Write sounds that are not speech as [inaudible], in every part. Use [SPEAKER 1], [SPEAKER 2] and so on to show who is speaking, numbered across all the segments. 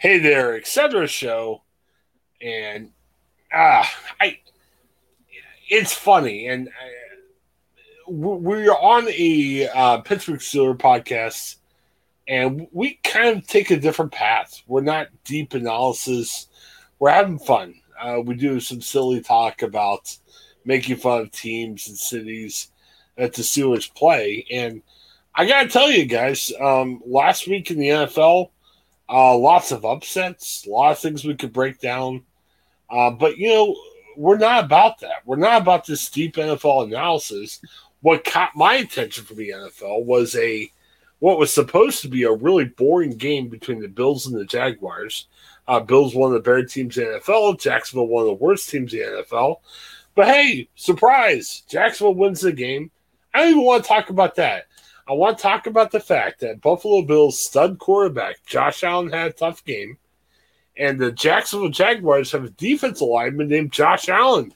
[SPEAKER 1] Hey There, etc. show, and ah, I, it's funny, and uh, we're on a uh, Pittsburgh Steelers podcast, and we kind of take a different path. We're not deep analysis. We're having fun. Uh, we do some silly talk about making fun of teams and cities that the Steelers play, and I gotta tell you guys, um, last week in the NFL, uh, lots of upsets, a lot of things we could break down. Uh, but you know, we're not about that. We're not about this deep NFL analysis. What caught my attention from the NFL was a what was supposed to be a really boring game between the Bills and the Jaguars. Uh, Bills one of the better teams in the NFL. Jacksonville one of the worst teams in the NFL. But hey, surprise! Jacksonville wins the game. I don't even want to talk about that. I want to talk about the fact that Buffalo Bills stud quarterback Josh Allen had a tough game, and the Jacksonville Jaguars have a defensive lineman named Josh Allen.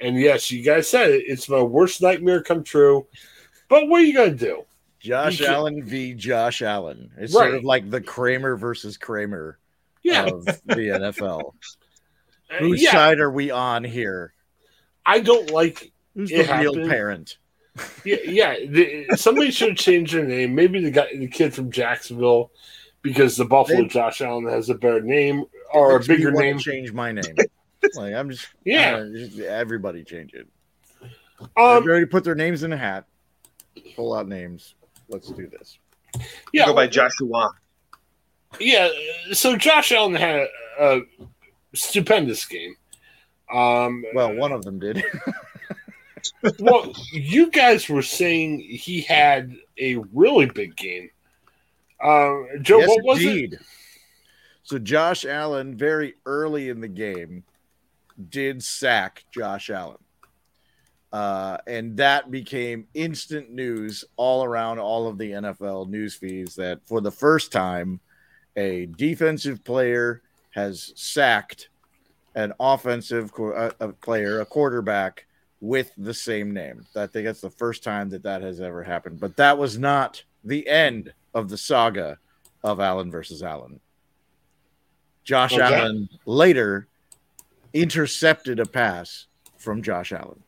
[SPEAKER 1] And yes, you guys said it. It's my worst nightmare come true. But what are you going to do?
[SPEAKER 2] Josh you Allen can... v. Josh Allen. It's right. sort of like the Kramer versus Kramer yeah. of the [laughs] NFL. Uh, Whose yeah. side are we on here?
[SPEAKER 1] I don't like
[SPEAKER 2] Who's the real parent?
[SPEAKER 1] Yeah, yeah. The, somebody should change their name. Maybe the guy, the kid from Jacksonville, because the Buffalo they, Josh Allen has a better name or a bigger name.
[SPEAKER 2] Change my name. [laughs] like I'm just
[SPEAKER 1] yeah.
[SPEAKER 2] Uh, just, everybody change it. Um, already put their names in a hat. Pull out names. Let's do this.
[SPEAKER 3] Yeah, go by Joshua.
[SPEAKER 1] Yeah, so Josh Allen had a, a stupendous game. Um,
[SPEAKER 2] well, one of them did. [laughs]
[SPEAKER 1] well, you guys were saying he had a really big game. Uh, Joe, yes, what was indeed. it?
[SPEAKER 2] So Josh Allen, very early in the game, did sack Josh Allen. Uh, and that became instant news all around all of the NFL news feeds that for the first time, a defensive player has sacked an offensive uh, a player, a quarterback, with the same name. I think that's the first time that that has ever happened. But that was not the end of the saga of Allen versus Allen. Josh okay. Allen later intercepted a pass from Josh Allen.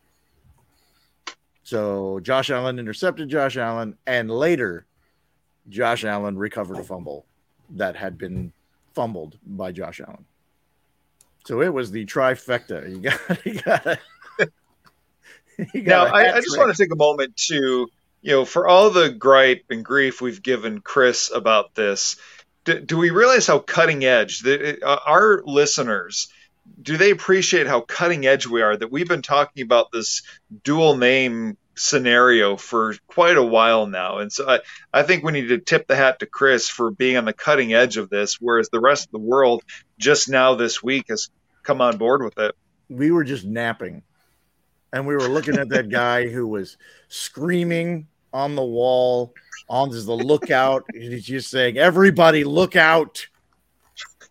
[SPEAKER 2] So Josh Allen intercepted Josh Allen, and later Josh Allen recovered a fumble that had been fumbled by Josh Allen. So it was the trifecta. [laughs] You got, you got [laughs]
[SPEAKER 3] now, I, I, just want to take a moment to, you know, for all the gripe and grief we've given Chris about this, do, do we realize how cutting edge the, uh, our listeners? Do they appreciate how cutting edge we are? That we've been talking about this dual name scenario for quite a while now. And so I, I think we need to tip the hat to Chris for being on the cutting edge of this, whereas the rest of the world just now this week has come on board with it.
[SPEAKER 2] We were just napping and we were looking at that [laughs] guy who was screaming on the wall on the lookout. He's just saying, "Everybody, look out!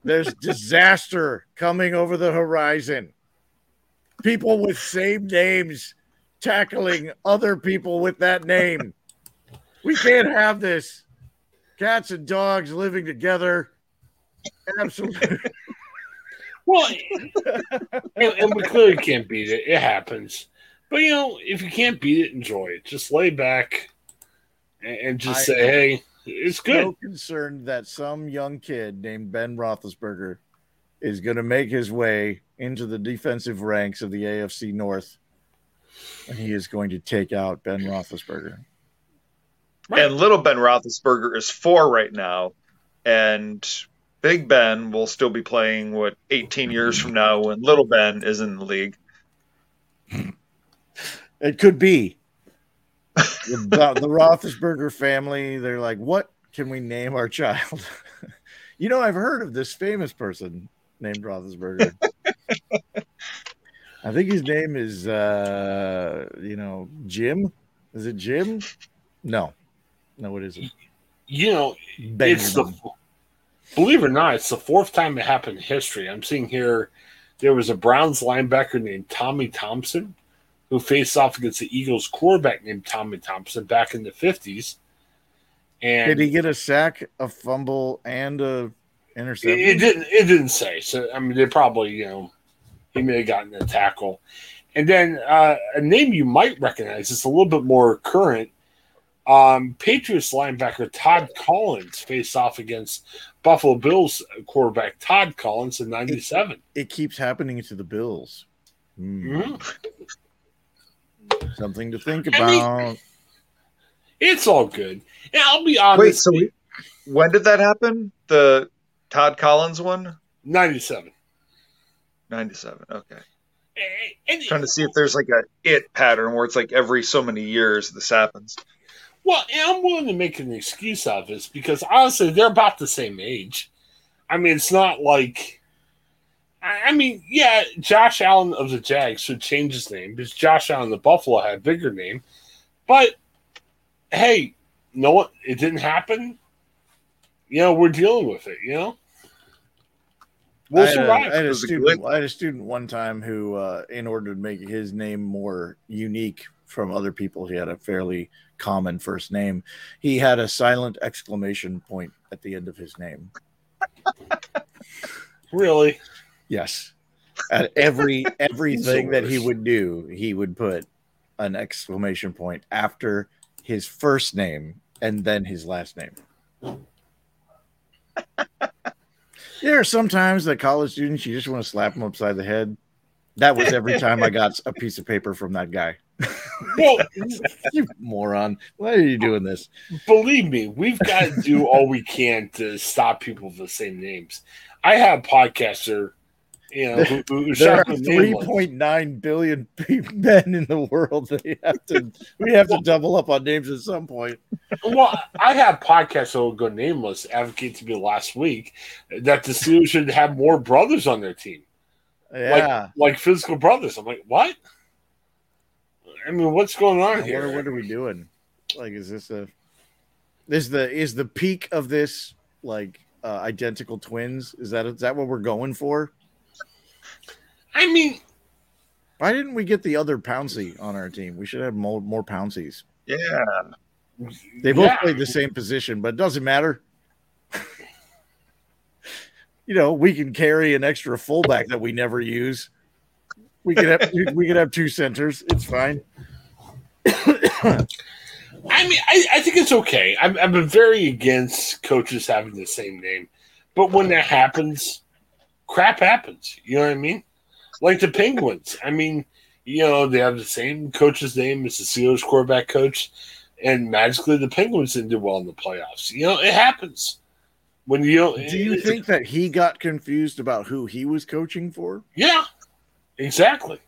[SPEAKER 2] There's disaster coming over the horizon. People with same names tackling other people with that name. We can't have this. Cats and dogs living together. Absolutely." [laughs]
[SPEAKER 1] Well, and, and, we clearly can't beat it. It happens. But you know, if you can't beat it, enjoy it. Just lay back and, and just I say, "Hey, it's good." So
[SPEAKER 2] concerned that some young kid named Ben Roethlisberger is going to make his way into the defensive ranks of the AFC North, and he is going to take out Ben Roethlisberger.
[SPEAKER 3] Right. And little Ben Roethlisberger is four right now, and Big Ben will still be playing what 18 years from now when Little Ben is in the league.
[SPEAKER 2] It could be [laughs] the, the Roethlisberger family. They're like, what can we name our child? [laughs] you know, I've heard of this famous person named Roethlisberger. [laughs] I think his name is, uh, you know, Jim. Is it Jim? No, no, it isn't.
[SPEAKER 1] You know, Benjamin. it's the believe it or not, it's the fourth time it happened in history. I'm seeing here there was a Browns linebacker named Tommy Thompson who faced off against the Eagles quarterback named Tommy Thompson back in the 50s.
[SPEAKER 2] And did he get a sack, a fumble, and a interception.
[SPEAKER 1] It, it didn't. It didn't say. So I mean, they probably you know he may have gotten a tackle. And then uh, a name you might recognize it's a little bit more current. Um, Patriots linebacker Todd Collins faced off against Buffalo Bills quarterback Todd Collins in '97.
[SPEAKER 2] It, it, keeps happening to the Bills. Mm. Mm-hmm. Something to think about. I mean,
[SPEAKER 1] it's all good. And I'll be honest.
[SPEAKER 3] Wait, so we, when did that happen? The Todd Collins one?
[SPEAKER 1] 97.
[SPEAKER 3] 97. Okay. And, Trying to see if there's like a it pattern where it's like every so many years this happens.
[SPEAKER 1] Well, I'm willing to make an excuse out of this because honestly, they're about the same age. I mean, it's not like. I mean, yeah, Josh Allen of the Jags should change his name because Josh Allen the Buffalo had a bigger name. But hey, no what? It didn't happen. You know, we're dealing with it. You know.
[SPEAKER 2] We'll I, had a, I, had a student, I had a student one time who, uh, in order to make his name more unique from other people, he had a fairly common first name. He had a silent exclamation point at the end of his name.
[SPEAKER 1] really?
[SPEAKER 2] Yes. At every everything that he would do, he would put an exclamation point after his first name and then his last name. [laughs] There are sometimes that college students you just want to slap them upside the head. That was every time I got a piece of paper from that guy. Well, [laughs] you moron! Why are you doing this?
[SPEAKER 1] Believe me, we've got to do all we can to stop people with the same names. I have a podcaster you know, who,
[SPEAKER 2] who there are three point nine billion [laughs] men in the world. [laughs] They have to, we have to double up on names at some point.
[SPEAKER 1] Well, I have podcasts that will go nameless. Advocate to me last week that the Steelers should have more brothers on their team.
[SPEAKER 2] Yeah,
[SPEAKER 1] like, like physical brothers. I'm like, what? I mean, what's going on here?
[SPEAKER 2] What, what are we doing? Like, is this a is the is the peak of this like uh, identical twins? Is that is that what we're going for?
[SPEAKER 1] I mean,
[SPEAKER 2] why didn't we get the other Pouncey on our team? We should have more more Pounceys.
[SPEAKER 3] Yeah,
[SPEAKER 2] they both yeah. played the same position, but it doesn't matter. [laughs] you know, we can carry an extra fullback that we never use. We could have we could have two centers. It's fine.
[SPEAKER 1] I mean, I, I think it's okay. I'm, I'm very against coaches having the same name, but when that happens, crap happens. You know what I mean? like the Penguins. I mean, you know, they have the same coach's name as the Steelers quarterback coach, and magically the Penguins didn't do well in the playoffs. You know, it happens. When you
[SPEAKER 2] do you it, think that he got confused about who he was coaching for?
[SPEAKER 1] Yeah, exactly.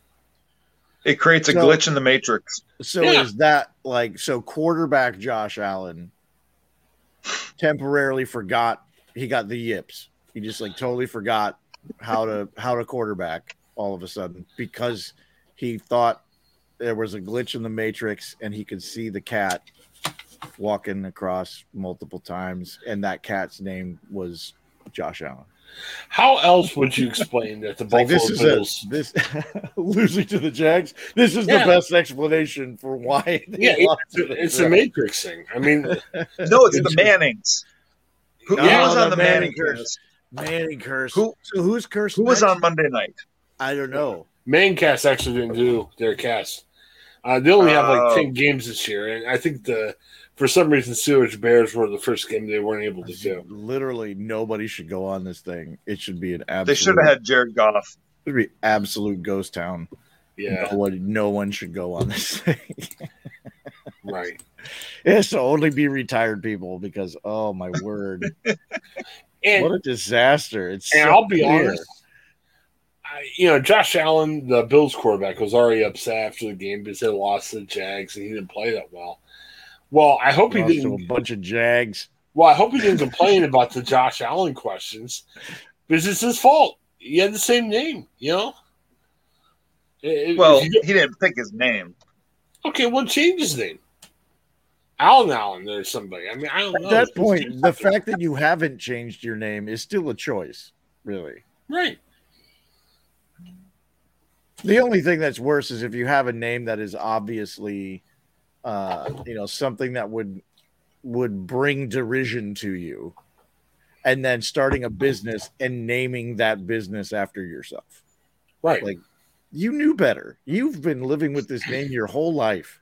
[SPEAKER 3] It creates a so, glitch in the matrix.
[SPEAKER 2] So yeah. is that like so? Quarterback Josh Allen temporarily forgot he got the yips. He just like totally forgot how to how to quarterback all of a sudden because he thought there was a glitch in the matrix and he could see the cat walking across multiple times and that cat's name was Josh Allen.
[SPEAKER 1] How else would you explain that the Buffalo [laughs] like this is Bills
[SPEAKER 2] a, this [laughs] losing to the Jags? This is yeah. the best explanation for why.
[SPEAKER 1] Yeah, it's, a, it's a Matrix thing. I mean, [laughs] no,
[SPEAKER 3] it's the Mannings. Who, no, who was on the, the Manning,
[SPEAKER 2] Manning curse? Manning curse. Who? So who's cursed?
[SPEAKER 3] Who next? was on Monday night?
[SPEAKER 2] I don't know.
[SPEAKER 1] Main cast actually didn't do their cast. Uh, they only have like uh, ten games this year, and I think the for some reason Sewage Bears were the first game they weren't able to do.
[SPEAKER 2] Literally, nobody should go on this thing. It should be an absolute.
[SPEAKER 3] They should have had Jared Goff.
[SPEAKER 2] It would be absolute ghost town.
[SPEAKER 1] Yeah,
[SPEAKER 2] no one, no one should go on this thing. [laughs]
[SPEAKER 1] right.
[SPEAKER 2] It has to only be retired people because oh my word, [laughs] and, what a disaster! It's
[SPEAKER 1] and so I'll be clear. honest you know, Josh Allen, the Bills quarterback, was already upset after the game because they lost to the Jags and he didn't play that well. Well, I hope lost he didn't.
[SPEAKER 2] a bunch of Jags.
[SPEAKER 1] Well, I hope he didn't complain about the Josh Allen questions because it's his fault. He had the same name, you know.
[SPEAKER 3] well, you, he didn't pick his name.
[SPEAKER 1] Okay, well, change his name. Allen Allen or somebody. I mean, I don't know.
[SPEAKER 2] At
[SPEAKER 1] know.
[SPEAKER 2] that point, the fact that you haven't changed your name is still a choice, really.
[SPEAKER 1] Right.
[SPEAKER 2] The only thing that's worse is if you have a name that is obviously, uh, you know, something that would would bring derision to you. and then starting a business and naming that business after yourself.
[SPEAKER 1] Right.
[SPEAKER 2] Like you knew better. You've been living with this name your whole life.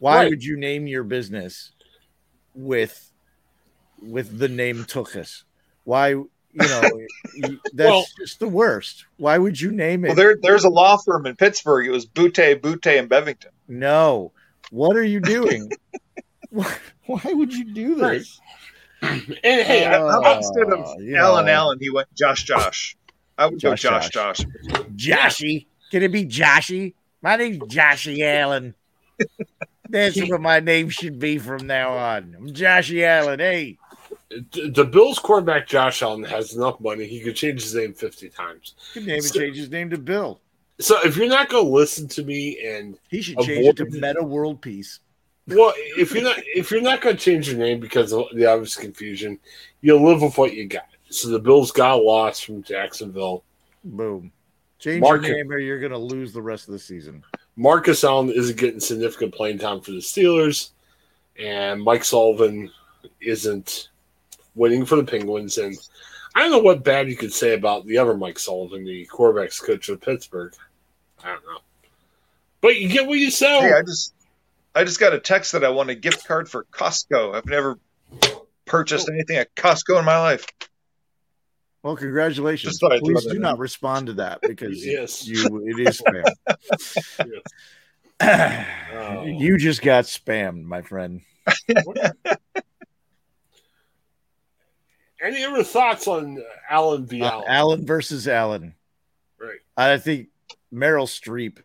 [SPEAKER 2] Why
[SPEAKER 1] Right.
[SPEAKER 2] would you name your business with with the name Tuchus? Why you know [laughs] that's
[SPEAKER 1] Well-
[SPEAKER 2] just the worst. Why would you name it?
[SPEAKER 3] Well, there, there's a law firm in Pittsburgh. It was Butte, Butte, and Bevington.
[SPEAKER 2] no. What are you doing? why, [laughs] why would you do this? [clears throat]
[SPEAKER 1] And hey, I-
[SPEAKER 3] How about instead of
[SPEAKER 2] Uh,
[SPEAKER 3] Alan
[SPEAKER 2] know,
[SPEAKER 3] Allen, he went Josh Josh. I would go
[SPEAKER 2] Josh,
[SPEAKER 3] Josh Josh.
[SPEAKER 2] Joshy. Can it be Joshy? My name's Joshy Allen. That's what my name should be from now on. I'm Joshy Allen. Hey,
[SPEAKER 1] the Bills quarterback Josh Allen has enough money; he could change his name fifty times.
[SPEAKER 2] could name
[SPEAKER 1] So-
[SPEAKER 2] change his name to Bill.
[SPEAKER 1] So if you're not going to listen to me, and
[SPEAKER 2] He should change it to Meta World Peace.
[SPEAKER 1] well, if you're not if you're not going to change your name because of the obvious confusion, you'll live with what you got. So the Bills got lost from Jacksonville.
[SPEAKER 2] Boom. Change
[SPEAKER 1] Mark
[SPEAKER 2] your name or you're going to lose the rest of the season.
[SPEAKER 1] Marcus Allen isn't getting significant playing time for the Steelers, and Mike Sullivan isn't winning for the Penguins. And I don't know what bad you could say about the other Mike Sullivan, the quarterbacks coach of Pittsburgh. I don't know, but you get what you sell.
[SPEAKER 3] Hey, I just, I just got a text that I want a gift card for Costco. I've never purchased anything at Costco in my life.
[SPEAKER 2] Well, congratulations.
[SPEAKER 3] Just thought I'd throw
[SPEAKER 2] Please
[SPEAKER 3] that
[SPEAKER 2] do
[SPEAKER 3] in.
[SPEAKER 2] not respond to that because [laughs]
[SPEAKER 1] Yes.
[SPEAKER 2] you it is spam. [laughs]
[SPEAKER 1] Oh. [clears throat]
[SPEAKER 2] You just got spammed, my friend.
[SPEAKER 1] Any other thoughts on Allen v.
[SPEAKER 2] Uh,
[SPEAKER 1] Allen?
[SPEAKER 2] Allen versus Allen.
[SPEAKER 1] Right.
[SPEAKER 2] I think Meryl Streep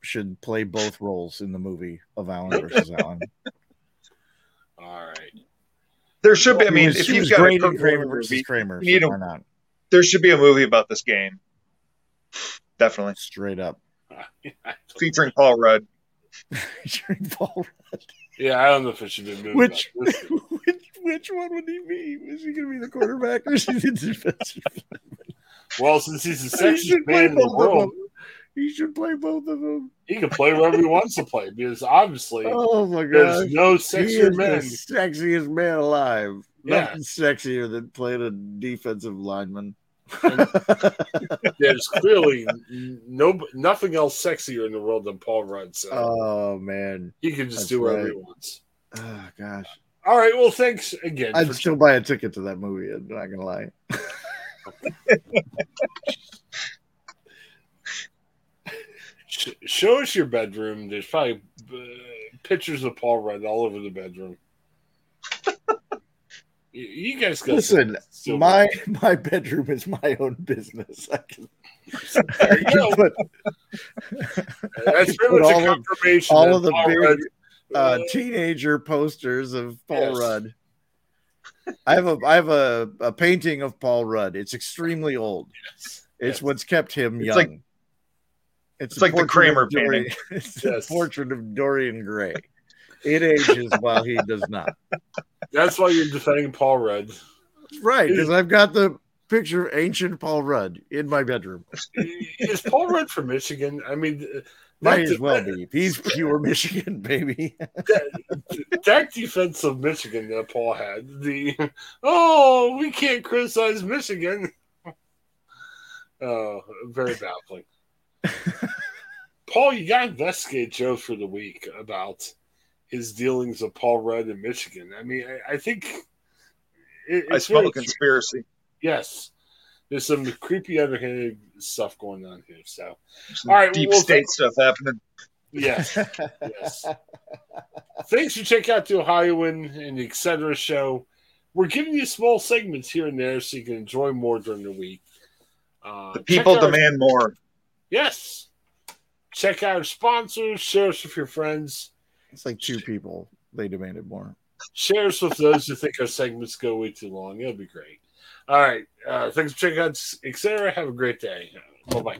[SPEAKER 2] should play both roles in the movie of Allen [laughs] versus Allen.
[SPEAKER 1] All right.
[SPEAKER 3] There should be. I mean,
[SPEAKER 2] was-
[SPEAKER 3] if
[SPEAKER 2] she
[SPEAKER 3] you've got
[SPEAKER 2] great
[SPEAKER 3] a
[SPEAKER 2] Kramer
[SPEAKER 3] Warner
[SPEAKER 2] versus
[SPEAKER 3] movie,
[SPEAKER 2] Kramer,
[SPEAKER 3] you need
[SPEAKER 2] so
[SPEAKER 3] a-
[SPEAKER 2] why not?
[SPEAKER 3] there should be a movie about this game. Definitely
[SPEAKER 2] Straight up. [laughs]
[SPEAKER 3] featuring Paul Rudd.
[SPEAKER 2] Featuring Paul Rudd.
[SPEAKER 1] Yeah, I don't know if it should be a movie.
[SPEAKER 2] Which, [laughs] which which one would he be? Is he going to be the quarterback or is he the defensive?
[SPEAKER 1] Well, since he's the
[SPEAKER 2] He
[SPEAKER 1] sexiest
[SPEAKER 2] should
[SPEAKER 1] man in the world,
[SPEAKER 2] them. He should play both of them.
[SPEAKER 1] he can play wherever he wants to play because obviously [laughs]
[SPEAKER 2] Oh my
[SPEAKER 1] god,
[SPEAKER 2] there's
[SPEAKER 1] no sexier
[SPEAKER 2] the sexiest man alive.
[SPEAKER 1] Yeah.
[SPEAKER 2] Nothing sexier than playing a defensive lineman. [laughs]
[SPEAKER 1] There's clearly no nothing else sexier in the world than Paul Rudd. So
[SPEAKER 2] oh man.
[SPEAKER 1] he can just
[SPEAKER 2] that's
[SPEAKER 1] do whatever he
[SPEAKER 2] right.
[SPEAKER 1] wants.
[SPEAKER 2] Oh ah, gosh.
[SPEAKER 1] All right. Well, thanks again.
[SPEAKER 2] I'd still buy a ticket to that movie, I'm not gonna lie. [laughs]
[SPEAKER 1] show us your bedroom. There's probably uh, pictures of Paul Rudd all over the bedroom. [laughs] you, you guys got
[SPEAKER 2] Listen,
[SPEAKER 1] still-
[SPEAKER 2] my my bedroom is my own business. I can,
[SPEAKER 1] There
[SPEAKER 2] I
[SPEAKER 1] you
[SPEAKER 2] can
[SPEAKER 1] go.
[SPEAKER 2] put
[SPEAKER 1] That's pretty much
[SPEAKER 2] all
[SPEAKER 1] a
[SPEAKER 2] of- all of the
[SPEAKER 1] Paul
[SPEAKER 2] big,
[SPEAKER 1] Rudd,
[SPEAKER 2] uh, teenager posters of Paul
[SPEAKER 1] Yes.
[SPEAKER 2] Rudd. I have a I have a, a painting of Paul Rudd. It's extremely old.
[SPEAKER 1] yes,
[SPEAKER 2] It's
[SPEAKER 1] yes.
[SPEAKER 2] what's kept him
[SPEAKER 3] It's
[SPEAKER 2] young.
[SPEAKER 3] like-
[SPEAKER 2] it's
[SPEAKER 3] it's like the Kramer painting. [laughs]
[SPEAKER 2] It's
[SPEAKER 1] Yes.
[SPEAKER 2] a portrait of Dorian Gray. It ages while he does not.
[SPEAKER 1] That's why you're defending Paul Rudd.
[SPEAKER 2] Right, because I've got the picture of ancient Paul Rudd in my bedroom.
[SPEAKER 1] Is Paul Rudd from Michigan? I mean,
[SPEAKER 2] Might as well be. He's pure Michigan, baby. [laughs]
[SPEAKER 1] that, that of Michigan that Paul had. The oh, we can't criticize Michigan. [laughs] Oh, very baffling. [laughs] Paul, you got to investigate Joe for the week about his dealings with Paul Rudd in Michigan. I mean, I, I think it,
[SPEAKER 3] I
[SPEAKER 1] it's
[SPEAKER 3] smell
[SPEAKER 1] very
[SPEAKER 3] a conspiracy.
[SPEAKER 1] Yes. There's some creepy underhanded stuff going on here. So,
[SPEAKER 3] Some
[SPEAKER 1] All right,
[SPEAKER 3] deep
[SPEAKER 1] well,
[SPEAKER 3] state stuff happening.
[SPEAKER 1] yes. [laughs] yes. Thanks for checking out the Ohioan and the Etc. show. We're giving you small segments here and there so you can enjoy more during the week. Uh,
[SPEAKER 3] The people
[SPEAKER 1] out our-
[SPEAKER 3] demand more.
[SPEAKER 1] Yes. Check out our sponsors, share us with your friends,
[SPEAKER 2] It's like two people. They demanded more.
[SPEAKER 1] share us with those who think our segments go way too long. It'll be great. All right. Uh, thanks for checking out Etc. Have a great day. Bye bye.